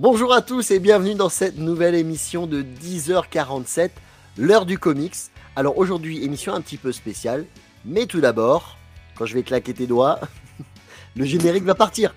Bonjour à tous et bienvenue dans cette nouvelle émission de 10h47, l'heure du comics. Alors aujourd'hui, émission un petit peu spéciale, mais tout d'abord, quand je vais claquer tes doigts, le générique va partir.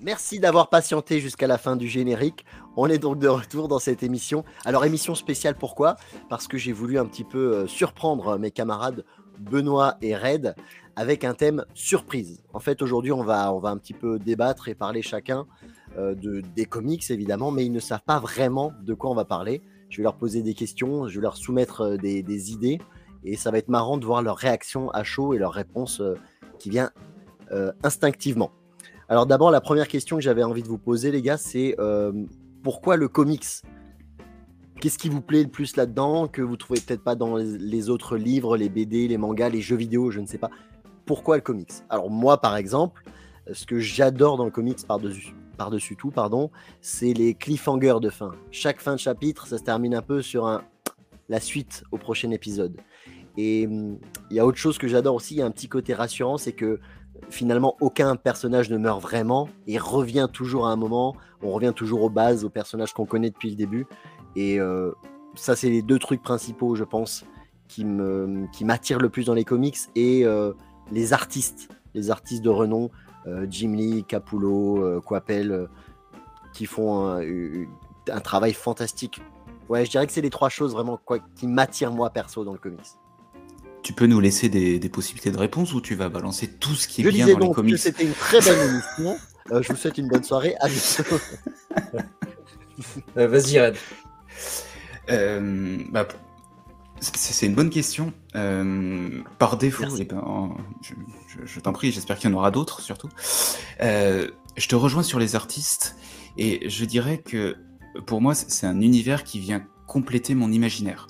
Merci d'avoir patienté jusqu'à la fin du générique. On est donc de retour dans cette émission. Alors émission spéciale pourquoi? Parce que j'ai voulu un petit peu euh, surprendre mes camarades Benoît et Red avec un thème surprise. En fait aujourd'hui on va, un petit peu débattre et parler chacun euh, de, des comics évidemment, mais ils ne savent pas vraiment de quoi on va parler. Je vais leur poser des questions, je vais leur soumettre euh, des idées et ça va être marrant de voir leur réaction à chaud et leur réponse qui vient instinctivement. Alors d'abord, la première question que j'avais envie de vous poser, les gars, c'est euh, pourquoi le comics? Qu'est-ce qui vous plaît le plus là-dedans que vous trouvez peut-être pas dans les autres livres, les BD, les mangas, les jeux vidéo, je ne sais pas. Pourquoi le comics? Alors moi, par exemple, ce que j'adore dans le comics par-dessus par -dessus tout, pardon, c'est les cliffhangers de fin. Chaque fin de chapitre, ça se termine un peu sur un la suite au prochain épisode. Et hum, il y a autre chose que j'adore aussi, il y a un petit côté rassurant, c'est que finalement aucun personnage ne meurt vraiment et revient toujours à un moment. On revient toujours aux bases, aux personnages qu'on connaît depuis le début. Et euh, ça, c'est les deux trucs principaux, je pense, qui m'attirent le plus dans les comics et euh, les artistes, les artistes de renom, euh, Jim Lee, Capullo, Coppel, qui font un, travail fantastique. Ouais, je dirais que c'est les trois choses vraiment qui m'attirent moi perso dans le comics. Tu peux nous laisser des, possibilités de réponse ou tu vas balancer tout ce qui est bien dans les comics que C'était une très bonne émission. Euh, je vous souhaite une bonne soirée. À bientôt. Euh, vas-y, Red. Euh, bah, c'est une bonne question. par défaut, eh ben, je, t'en prie, j'espère qu'il y en aura d'autres surtout. je te rejoins sur les artistes et je dirais que pour moi, c'est un univers qui vient compléter mon imaginaire.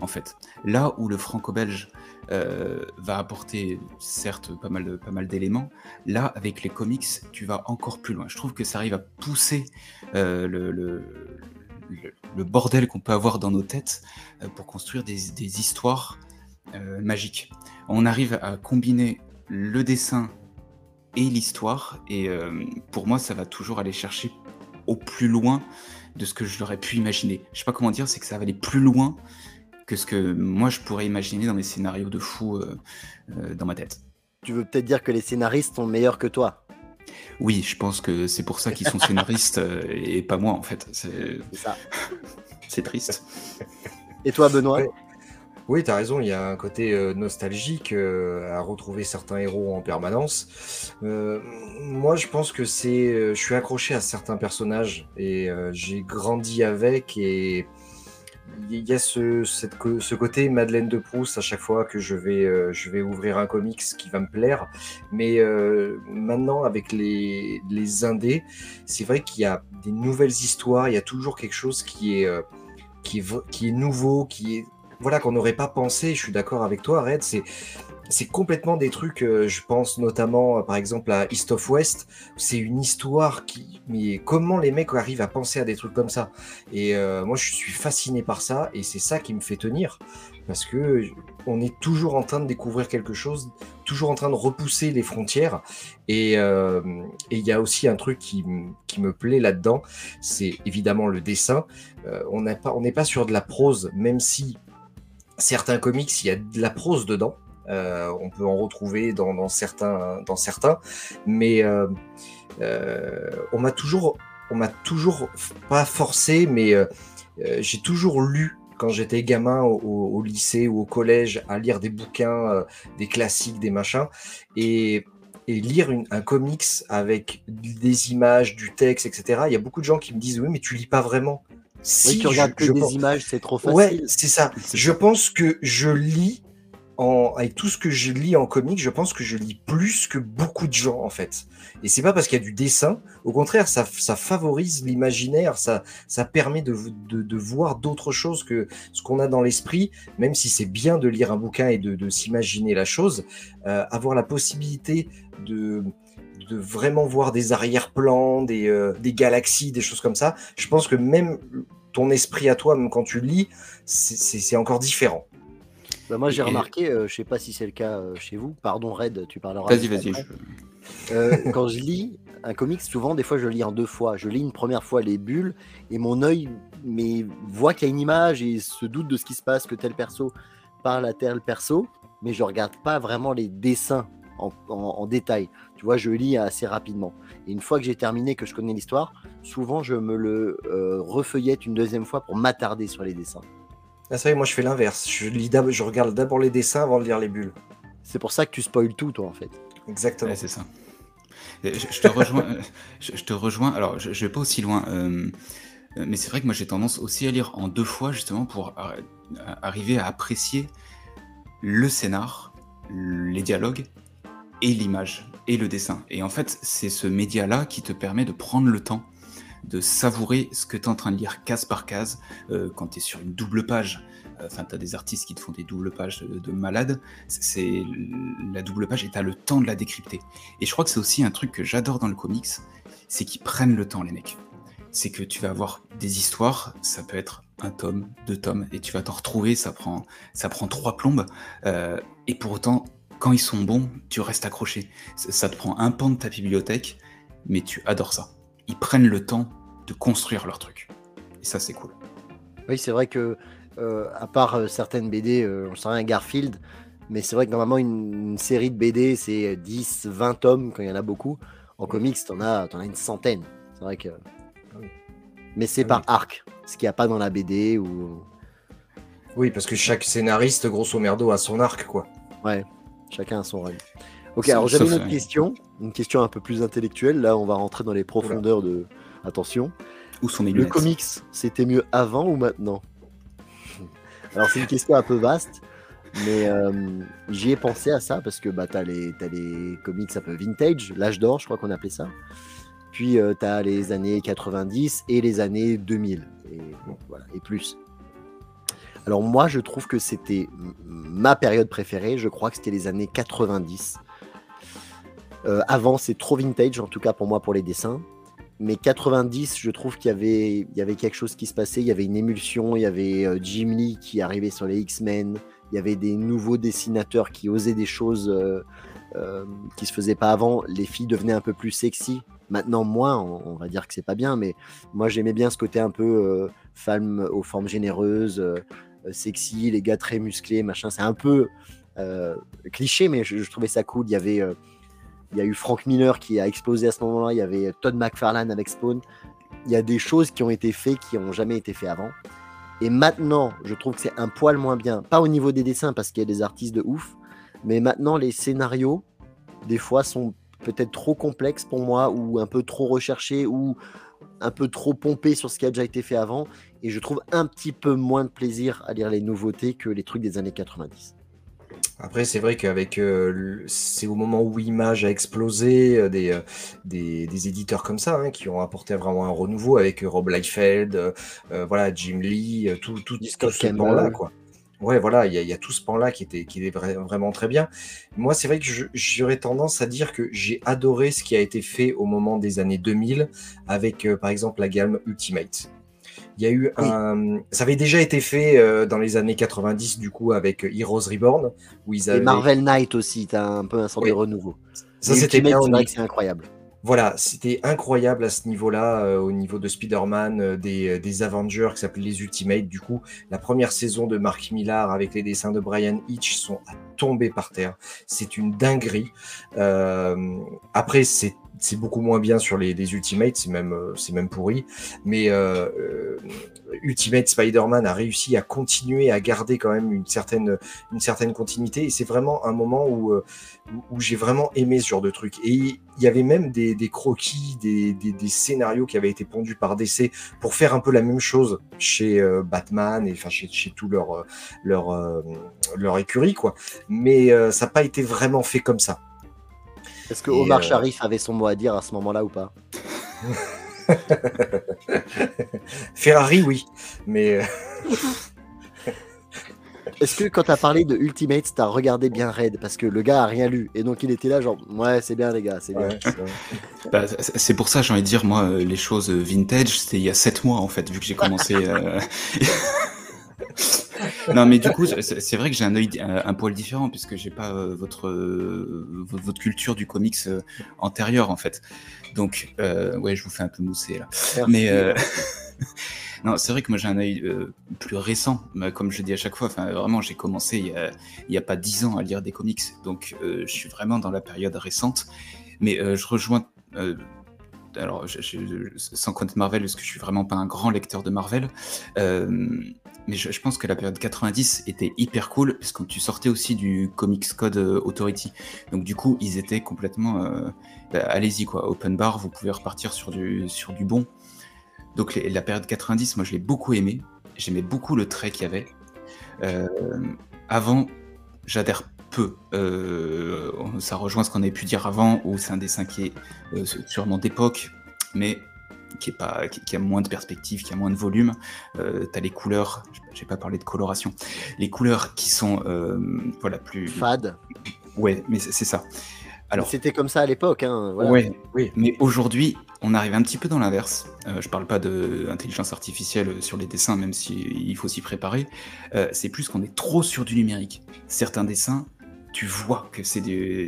En fait, là où le franco-belge euh, va apporter certes pas mal, pas mal d'éléments. Là, avec les comics, tu vas encore plus loin. Je trouve que ça arrive à pousser euh, le, le, bordel qu'on peut avoir dans nos têtes euh, pour construire des, des histoires magiques. On arrive à combiner le dessin et l'histoire, et pour moi, ça va toujours aller chercher au plus loin de ce que je l'aurais pu imaginer. Je sais pas comment dire, c'est que ça va aller plus loin que ce que moi je pourrais imaginer dans des scénarios de fou euh, euh, dans ma tête. Tu veux peut-être dire que les scénaristes sont meilleurs que toi? Oui, je pense que c'est pour ça qu'ils sont scénaristes euh, et pas moi en fait. C'est ça. c'est triste. Et toi, Benoît? Oui, tu as raison, il y a un côté nostalgique à retrouver certains héros en permanence. moi, je pense que c'est. je suis accroché à certains personnages et j'ai grandi avec et il y a ce, cette, ce, côté Madeleine de Proust à chaque fois que je vais, euh, je vais ouvrir un comics qui va me plaire. Mais euh, maintenant, avec les, les indés, c'est vrai qu'il y a des nouvelles histoires, il y a toujours quelque chose qui est, euh, qui est, nouveau, qui voilà qu'on n'aurait pas pensé. Je suis d'accord avec toi, Red. C'est complètement des trucs, euh, je pense notamment euh, par exemple à East of West, c'est une histoire qui... Mais comment les mecs arrivent à penser à des trucs comme ça Et euh, moi je suis fasciné par ça et c'est ça qui me fait tenir. Parce que on est toujours en train de découvrir quelque chose, toujours en train de repousser les frontières. Et il y a aussi un truc qui, qui me plaît là-dedans, c'est évidemment le dessin. on n'est pas, on pas sur de la prose, même si certains comics, il y a de la prose dedans. Euh, on peut en retrouver dans, certains, dans certains, mais euh, euh, on m'a toujours, on m'a toujours pas forcé, mais j'ai toujours lu quand j'étais gamin au, lycée ou au collège à lire des bouquins, des classiques, des machins, et, lire un comics avec des images, du texte, etc. Il y a beaucoup de gens qui me disent oui, mais tu lis pas vraiment. Si tu regardes que des images, c'est trop facile. Ouais, c'est ça. Je pense que je lis avec tout ce que je lis en comics, je pense que je lis plus que beaucoup de gens en fait. Et c'est pas parce qu'il y a du dessin, au contraire, ça, favorise l'imaginaire, ça, ça permet de, de, voir d'autres choses que ce qu'on a dans l'esprit, même si c'est bien de lire un bouquin et de, s'imaginer la chose, euh, avoir la possibilité de, de vraiment voir des arrière-plans, des, euh, des galaxies, des choses comme ça, je pense que même ton esprit à toi, même quand tu lis, c'est encore différent. Bah, moi, j'ai remarqué, je euh, je sais pas si c'est le cas euh, chez vous. Pardon, Red, tu parleras. Vas-y, vas-y. Euh, quand je lis un comics, souvent, des fois, je lis en deux fois. Je lis une première fois les bulles et mon œil mais, voit qu'il y a une image et se doute de ce qui se passe, que tel perso parle à tel perso, mais je regarde pas vraiment les dessins en, détail. Tu vois, je lis assez rapidement. Et une fois que j'ai terminé, que je connais l'histoire, souvent, je me le refeuillette une deuxième fois pour m'attarder sur les dessins. Ah, ça y est, moi je fais l'inverse. Je, lis je regarde d'abord les dessins avant de lire les bulles. C'est pour ça que tu spoiles tout, toi, en fait. Exactement. c'est ça. Je, te rejoins. je, te rejoins. Alors, je, je vais pas aussi loin. Euh, mais c'est vrai que moi j'ai tendance aussi à lire en deux fois, justement, pour arriver à apprécier le scénar, les dialogues et l'image et le dessin. Et en fait, c'est ce média-là qui te permet de prendre le temps de savourer ce que tu es en train de lire case par case. Euh, quand tu es sur une double page, euh, enfin, tu as des artistes qui te font des doubles pages de, malades, c'est la double page et tu as le temps de la décrypter. Et je crois que c'est aussi un truc que j'adore dans le comics, c'est qu'ils prennent le temps, les mecs. C'est que tu vas avoir des histoires, ça peut être un tome, deux tomes, et tu vas t'en retrouver, ça prend, ça prend trois plombes, euh, et pour autant, quand ils sont bons, tu restes accroché. Ça te prend un pan de ta bibliothèque, mais tu adores ça ils prennent le temps de construire leur truc. Et ça, c'est cool. Oui, c'est vrai que, euh, à part euh, certaines BD, euh, on sait rien, Garfield, mais c'est vrai que normalement, une, série de BD, c'est 10, 20 tomes quand il y en a beaucoup. En comics, t'en as, en as une centaine. C'est vrai que. Ah mais c'est ah par arc, ce qu'il n'y a pas dans la BD ou. Oui, parce que chaque scénariste, grosso merdo, a son arc, quoi. Ouais, chacun a son rôle. Ok, alors j'avais une autre question, une question un peu plus intellectuelle. Là, on va rentrer dans les profondeurs de. Attention. Où sont mes Le comics, c'était mieux avant ou maintenant? Alors, c'est une question un peu vaste, mais euh, j'y ai pensé à ça parce que bah, tu as, les comics un peu vintage, l'âge d'or, je crois qu'on appelait ça. Puis, euh, tu as les années 90 et les années 2000, et, voilà, et plus. Alors, moi, je trouve que c'était ma période préférée. Je crois que c'était les années 90 euh, avant, c'est trop vintage, en tout cas pour moi, pour les dessins. Mais 90, je trouve qu'il y avait, quelque chose qui se passait. Il y avait une émulsion. Il y avait euh, Jim Lee qui arrivait sur les X-Men. Il y avait des nouveaux dessinateurs qui osaient des choses euh, euh qui se faisaient pas avant. Les filles devenaient un peu plus sexy. Maintenant, moins, on, va dire que c'est pas bien. Mais moi, j'aimais bien ce côté un peu femme aux formes généreuses, sexy, les gars très musclés, machin. C'est un peu cliché, mais je, je, trouvais ça cool. Il y avait il y a eu Frank Miller qui a explosé à ce moment-là. Il y avait Todd McFarlane avec Spawn. Il y a des choses qui ont été faites qui n'ont jamais été faites avant. Et maintenant, je trouve que c'est un poil moins bien. Pas au niveau des dessins parce qu'il y a des artistes de ouf. Mais maintenant, les scénarios, des fois, sont peut-être trop complexes pour moi ou un peu trop recherchés ou un peu trop pompés sur ce qui a déjà été fait avant. Et je trouve un petit peu moins de plaisir à lire les nouveautés que les trucs des années 90. Après, c'est vrai qu'avec euh, c'est au moment où Image a explosé, euh, euh, des, des, éditeurs comme ça hein, qui ont apporté vraiment un renouveau avec Rob Liefeld, voilà, Jim Lee, tout, tout, ce pan-là, quoi. Ouais, voilà, il y, a tout ce pan-là qui était, qui est vraiment très bien. Moi, c'est vrai que j'aurais tendance à dire que j'ai adoré ce qui a été fait au moment des années 2000 avec, par exemple, la gamme Ultimate. Il y a eu un. Ça avait déjà été fait euh, dans les années 90, du coup, avec Heroes Reborn. Où ils avaient... Et Marvel Knight aussi, tu as un peu un sort de renouveau. Ça, c'était bien. C'est incroyable. Voilà, c'était incroyable à ce niveau-là, euh, au niveau de Spider-Man, euh, des, des, Avengers qui s'appelaient les Ultimates. Du coup, la première saison de Mark Millar avec les dessins de Brian Hitch sont à tomber par terre. C'est une dinguerie. après, c'est c'est beaucoup moins bien sur les, les Ultimates, c'est même, euh, c'est même pourri. Mais euh, euh, Ultimate Spider-Man a réussi à continuer à garder quand même une certaine, une certaine continuité. Et c'est vraiment un moment où, euh, où, où j'ai vraiment aimé ce genre de truc. Et il y avait même des, des croquis, des, des, des scénarios qui avaient été pondus par DC pour faire un peu la même chose chez Batman et enfin chez, chez tout leur, leur, leur écurie, quoi. Mais ça n'a pas été vraiment fait comme ça. Est-ce que Omar euh, Sharif avait son mot à dire à ce moment-là ou pas Ferrari, oui. Mais euh, Est-ce que quand t'as parlé de Ultimate, t'as regardé bien Red Parce que le gars a rien lu. Et donc il était là, genre, ouais, c'est bien, les gars, c'est bien. ouais, c'est vrai. Bah, c'est pour ça, j'ai envie de dire, moi, les choses vintage, c'était il y a 7 mois, en fait, vu que j'ai commencé. euh, non, mais du coup, c'est vrai que j'ai un œil, un, un poil différent, puisque j'ai pas euh, votre, euh, votre, culture du comics euh, antérieure, en fait. Donc, euh, ouais, je vous fais un peu mousser, là. Merci. Mais non, c'est vrai que moi j'ai un œil plus récent, comme je dis à chaque fois. Enfin, vraiment, j'ai commencé il y, a, il y a pas dix ans à lire des comics, donc je suis vraiment dans la période récente. Mais je rejoins. Alors, sans compter Marvel, parce que je suis vraiment pas un grand lecteur de Marvel, euh, mais je, pense que la période 90 était hyper cool, parce que tu sortais aussi du Comics Code euh, Authority. Donc du coup, ils étaient complètement... euh, bah, allez-y, quoi, open bar, vous pouvez repartir sur du, sur du bon. Donc la période 90, moi je l'ai beaucoup aimé. J'aimais beaucoup le trait qu'il y avait. Avant, j'adhère peu. Euh, ça rejoint ce qu'on avait pu dire avant, où c'est un dessin qui est euh, sûrement d'époque, mais qui, est pas, qui, qui a moins de perspective, qui a moins de volume. Euh, T'as les couleurs, j'ai pas parlé de coloration, les couleurs qui sont euh, voilà plus. Fade. Ouais, mais c'est ça. Alors, C'était comme ça à l'époque. Hein, voilà. ouais, Oui. mais aujourd'hui, on arrive un petit peu dans l'inverse. Euh, je parle pas d'intelligence artificielle sur les dessins, même s'il faut s'y préparer. Euh, c'est plus qu'on est trop sur du numérique. Certains dessins, tu vois que c'est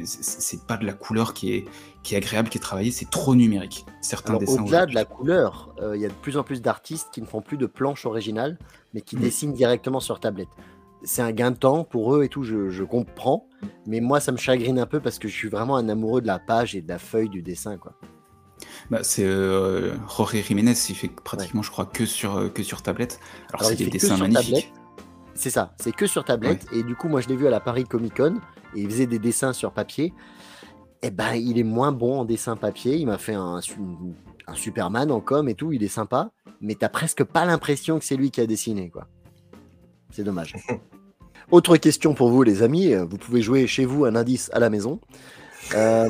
c'est- pas de la couleur qui est, qui est agréable, qui est travaillée, c'est trop numérique. Certains Alors, au-delà de la couleur, euh, il y a de plus en plus d'artistes qui ne font plus de planches originales, mais qui Mm. dessinent directement sur tablette. C'est un gain de temps pour eux et tout, je, je comprends. Mais moi, ça me chagrine un peu parce que je suis vraiment un amoureux de la page et de la feuille du dessin. Quoi. Bah, c'est euh, Jorge Jiménez, il fait pratiquement, je crois, que sur, euh, que sur tablette. Alors, Alors, c'est des dessins magnifiques. tablette. C'est ça, c'est que sur tablette. Et du coup, moi, je l'ai vu à la Paris Comic Con et il faisait des dessins sur papier. Et ben, il est moins bon en dessin papier. Il m'a fait un, su- un Superman en com et tout. Il est sympa, mais t'as presque pas l'impression que c'est lui qui a dessiné, quoi. C'est dommage. Autre question pour vous, les amis. Vous pouvez jouer chez vous un indice à la maison. Euh,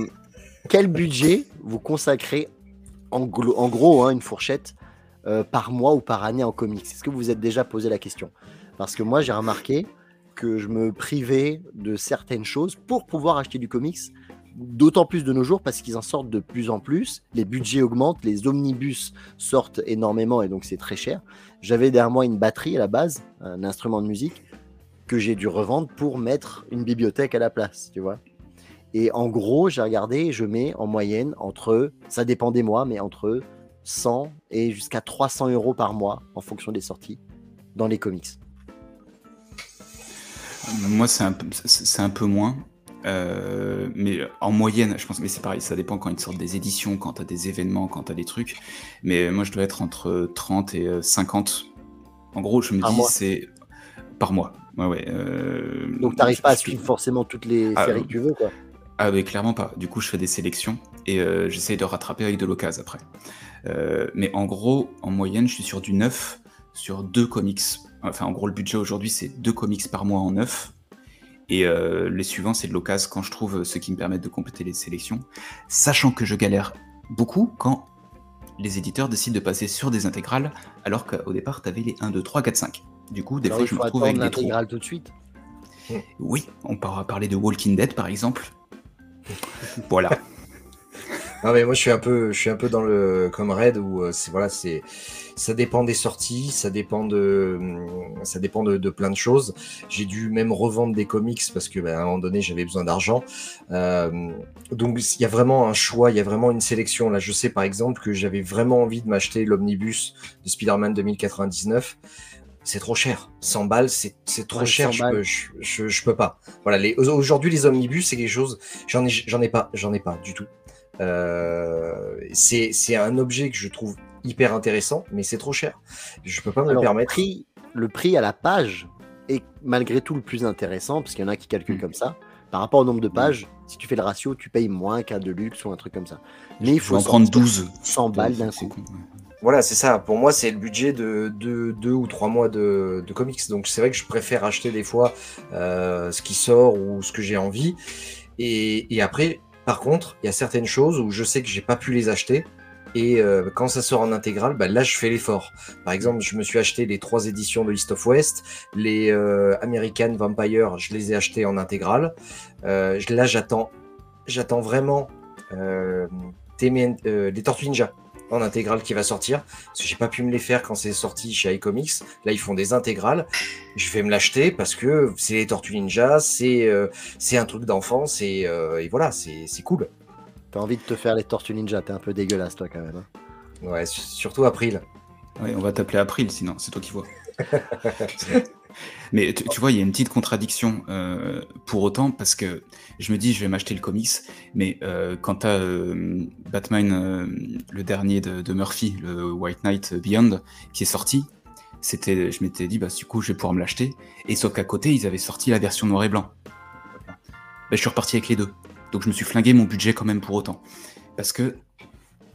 quel budget vous consacrez en gros, hein, une fourchette euh, par mois ou par année en comics? Est-ce que vous vous êtes déjà posé la question? Parce que moi, j'ai remarqué que je me privais de certaines choses pour pouvoir acheter du comics, d'autant plus de nos jours parce qu'ils en sortent de plus en plus. Les budgets augmentent, les omnibus sortent énormément et donc c'est très cher. J'avais derrière moi une batterie à la base, un instrument de musique que j'ai dû revendre pour mettre une bibliothèque à la place, tu vois. Et en gros, j'ai regardé, je mets en moyenne entre, ça dépend des mois, mais entre 100 et jusqu'à 300 euros par mois en fonction des sorties dans les comics. Moi, c'est un, peu- un moins. Euh, mais en moyenne, je pense que c'est pareil, ça dépend quand ils sortent des éditions, quand t'as des événements, quand t'as des trucs. Mais moi, je dois être entre 30 et euh, 50. En gros, je me Par dis, c'est par mois. Ouais, ouais. euh, Donc, t'arrives pas à suivre forcément toutes les Ah, séries euh, que tu veux, quoi. Ah oui, clairement pas. Du coup, je fais des sélections et euh, j'essaye de rattraper avec de l'occasion après. Euh, mais en gros, en moyenne, je suis sur du 9, sur deux comics. Enfin, en gros, le budget aujourd'hui, c'est deux comics par mois en neuf. Et euh, les suivants, c'est de l'occasion quand je trouve ceux qui me permettent de compléter les sélections. Sachant que je galère beaucoup quand les éditeurs décident de passer sur des intégrales, alors qu'au départ, tu avais les 1, 2, 3, 4, 5. Du coup, des Alors, fois, je me retrouve avec l'intégrale tout de suite. Oui, on pourra parler de Walking Dead, par exemple. voilà. Non mais moi je suis un peu, je suis un peu dans le comme Red où euh, c'est voilà c'est ça dépend des sorties, ça dépend de hum, ça dépend de, de plein de choses. J'ai dû même revendre des comics parce que ben, à un moment donné j'avais besoin d'argent. Euh, donc il y a vraiment un choix, il y a vraiment une sélection. Là je sais par exemple que j'avais vraiment envie de m'acheter l'omnibus de Spider-Man 2099. C'est trop cher. 100 balles, c'est c'est trop Ouais, cher. 100 Je peux, je, je, je peux pas. Voilà. Les, aujourd'hui, les omnibus, c'est quelque chose. J'en ai, j'en ai pas, j'en ai pas du tout. Euh, c'est un objet que je trouve hyper intéressant, mais c'est trop cher. Je peux pas me le permettre. prix- le prix à la page est malgré tout le plus intéressant, parce qu'il y en a qui calculent Mm. comme ça. Par rapport au nombre de pages, si tu fais le ratio, tu payes moins qu'un Deluxe ou un truc comme ça. Mais il faut en prendre sortir 12. 100 balles d'un coup. Voilà, c'est ça. Pour moi, c'est le budget de deux, deux ou trois mois de, de comics. Donc, c'est vrai que je préfère acheter des fois euh, ce qui sort ou ce que j'ai envie. Et, et après, par contre, il y a certaines choses où je sais que j'ai pas pu les acheter. Et euh, quand ça sort en intégrale, bah, là, je fais l'effort. Par exemple, je me suis acheté les trois éditions de East of West. Les euh, American Vampire, je les ai achetés en intégrale. Euh, là, j'attends, j'attends vraiment les Tortues Ninja en intégrale qui va sortir. Parce que j'ai pas pu me les faire quand c'est sorti chez iComics. Là, ils font des intégrales. Je vais me l'acheter parce que c'est les Tortues Ninja, c'est euh, c'est un truc d'enfance et, euh, et voilà, c'est c'est cool. T'as envie de te faire les tortues ninja, t'es un peu dégueulasse toi quand même. hein. Ouais, su- surtout April. Ouais, on va t'appeler April, sinon, c'est toi qui vois. Mais tu, vois, il y a une petite contradiction euh, pour autant, parce que je me dis, je vais m'acheter le comics, mais euh, quand euh, Batman, euh, le dernier de, Murphy, le White Knight Beyond, qui est sorti, c'était, je m'étais dit, bah, du coup, je vais pouvoir me l'acheter, et sauf qu'à côté, ils avaient sorti la version noir et blanc. Bah, je suis reparti avec les deux. Donc je me suis flingué mon budget quand même pour autant. Parce que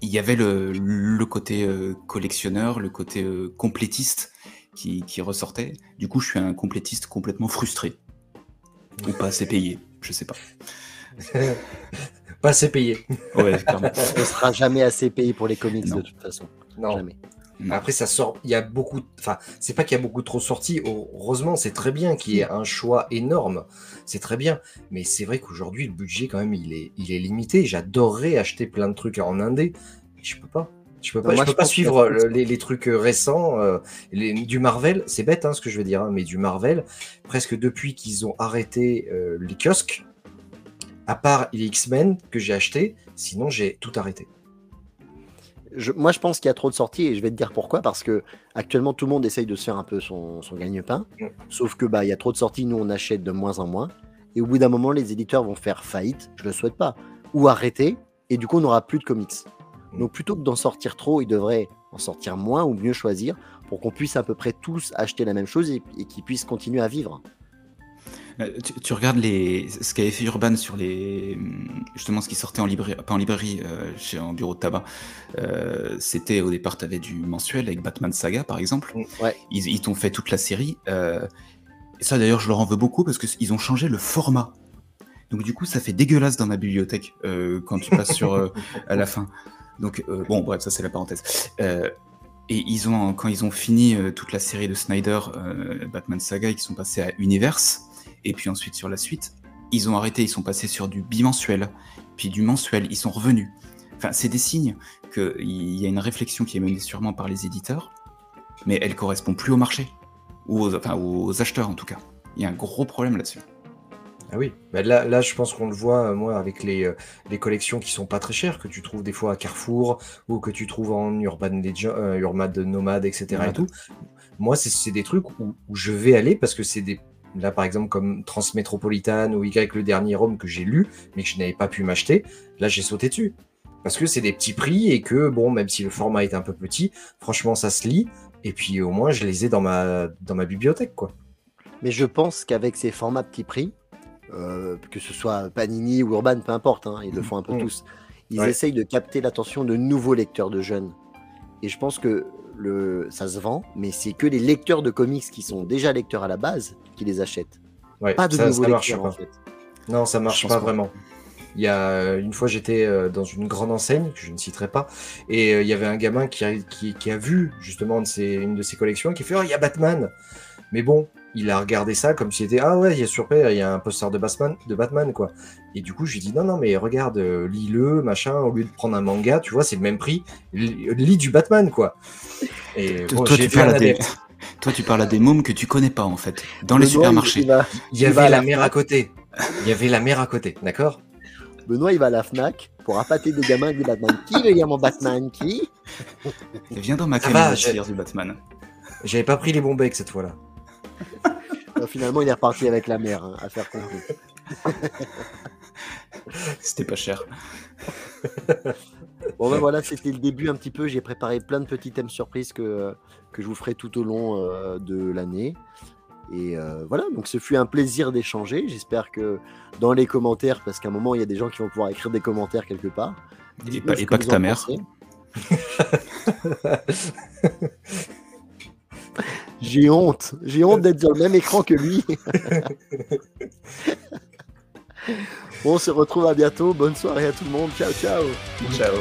il y avait le, le côté collectionneur, le côté complétiste qui, qui ressortait. Du coup, je suis un complétiste complètement frustré. Ou pas assez payé, je sais pas. pas assez payé. Ouais, clairement. On sera jamais assez payé pour les comics Non. de toute façon. Non. Jamais. Après, ça sort. Il y a beaucoup. Enfin, c'est pas qu'il y a beaucoup trop sorties. Heureusement, c'est très bien qu'il y ait un choix énorme. C'est très bien. Mais c'est vrai qu'aujourd'hui, le budget, quand même, il est, il est limité. J'adorerais acheter plein de trucs en indé. Mais je peux pas. Je peux pas, Moi, je peux je pas suivre le- les, les trucs récents. euh, les- du Marvel, c'est bête hein, ce que je veux dire, hein, mais du Marvel, presque depuis qu'ils ont arrêté euh, les kiosques, à part les X-Men que j'ai acheté, sinon j'ai tout arrêté. Je- moi, je pense qu'il y a trop de sorties et je vais te dire pourquoi. Parce que actuellement, tout le monde essaye de se faire un peu son, son gagne-pain. Sauf que bah, il y a trop de sorties, nous on achète de moins en moins. Et au bout d'un moment, les éditeurs vont faire faillite. Je le souhaite pas. Ou arrêter. Et du coup, on n'aura plus de comics. Mm. Donc plutôt que d'en sortir trop, ils devraient en sortir moins ou mieux choisir pour qu'on puisse à peu près tous acheter la même chose et, et qu'ils puissent continuer à vivre. Euh, Tu, tu regardes les, ce qu'avait fait Urban sur les, justement ce qui sortait en librairie, pas en librairie, euh, chez en bureau de tabac. Euh, C'était au départ, tu avais du mensuel avec Batman Saga par exemple. Ouais. Ils, ils t'ont fait toute la série. euh, et ça d'ailleurs, je leur en veux beaucoup parce qu'ils ont changé le format. Donc du coup, ça fait dégueulasse dans ma bibliothèque quand tu passes sur à la fin. Donc euh, bon, bref, ça c'est la parenthèse. Euh, et ils ont, quand ils ont fini euh, toute la série de Snyder, Batman Saga, ils sont passés à Universe. Et puis ensuite sur la suite, ils ont arrêté, ils sont passés sur du bimensuel, puis du mensuel, ils sont revenus. Enfin, c'est des signes qu'il y a une réflexion qui est menée sûrement par les éditeurs, mais elle correspond plus au marché, ou aux acheteurs en tout cas. Il y a un gros problème là-dessus. Ah oui, bah là, là je pense qu'on le voit, euh, moi, avec les, euh, les collections qui sont pas très chères, que tu trouves des fois à Carrefour, ou que tu trouves en Urban euh, Urban Nomade, etc. et tout. Moi, c'est- c'est des trucs où, où je vais aller parce que c'est des. Là, par exemple, comme Transmétropolitane ou Y, le dernier Rome que j'ai lu, mais que je n'avais pas pu m'acheter, là, j'ai sauté dessus. Parce que c'est des petits prix et que, bon, même si le format est un peu petit, franchement, ça se lit. Et puis, au moins, je les ai dans ma, dans ma bibliothèque, quoi. Mais je pense qu'avec ces formats petit prix, euh, que ce soit Panini ou Urban, peu importe, hein, ils le font un peu Mm. tous, ils Ouais. essayent de capter l'attention de nouveaux lecteurs de jeunes. Et je pense que le, ça se vend, mais c'est que les lecteurs de comics qui sont déjà lecteurs à la base qui les achètent. Ouais, Pas de ça, nouveaux ça lecteurs pas. en fait. Non, ça marche pas vraiment. Il y a une fois, j'étais euh, dans une grande enseigne que je ne citerai pas, et euh, il y avait un gamin qui a, qui, qui a vu justement de ses- une de ses collections et qui fait Oh, il y a Batman Mais bon, il a regardé ça comme si c'était Ah ouais, il y a sur il y a un poster de Batman, de Batman quoi. Et du coup, je lui dis Non, non, mais regarde, euh, lis-le, machin, au lieu de prendre un manga, tu vois, c'est le même prix, lis du Batman quoi. Et bon, toi, j'ai tu parles à des... adepte. toi, tu parles à des mômes que tu connais pas en fait, dans les supermarchés. Il, il va, Il y avait la la mer à côté. Il y avait la mer à côté, d'accord? Benoît, il va à la Fnac pour appâter des gamins du Batman. Qui veut lire mon Batman? Qui? Viens dans ma va, de j'ai- tir du Batman. J'avais pas pris les bons becs cette fois-là. Euh, Finalement, il est reparti avec la mère, hein, à faire conclure. C'était pas cher. bon ben voilà, c'était le début un petit peu. J'ai préparé plein de petits thèmes surprises que, que je vous ferai tout au long euh, de l'année. Et euh, voilà, donc ce fut un plaisir d'échanger. J'espère que dans les commentaires, parce qu'à un moment, il y a des gens qui vont pouvoir écrire des commentaires quelque part. Et pas, et pas que ta mère. J'ai honte. J'ai honte d'être sur le même écran que lui. on se retrouve à bientôt. Bonne soirée à tout le monde. Ciao, ciao. Ciao.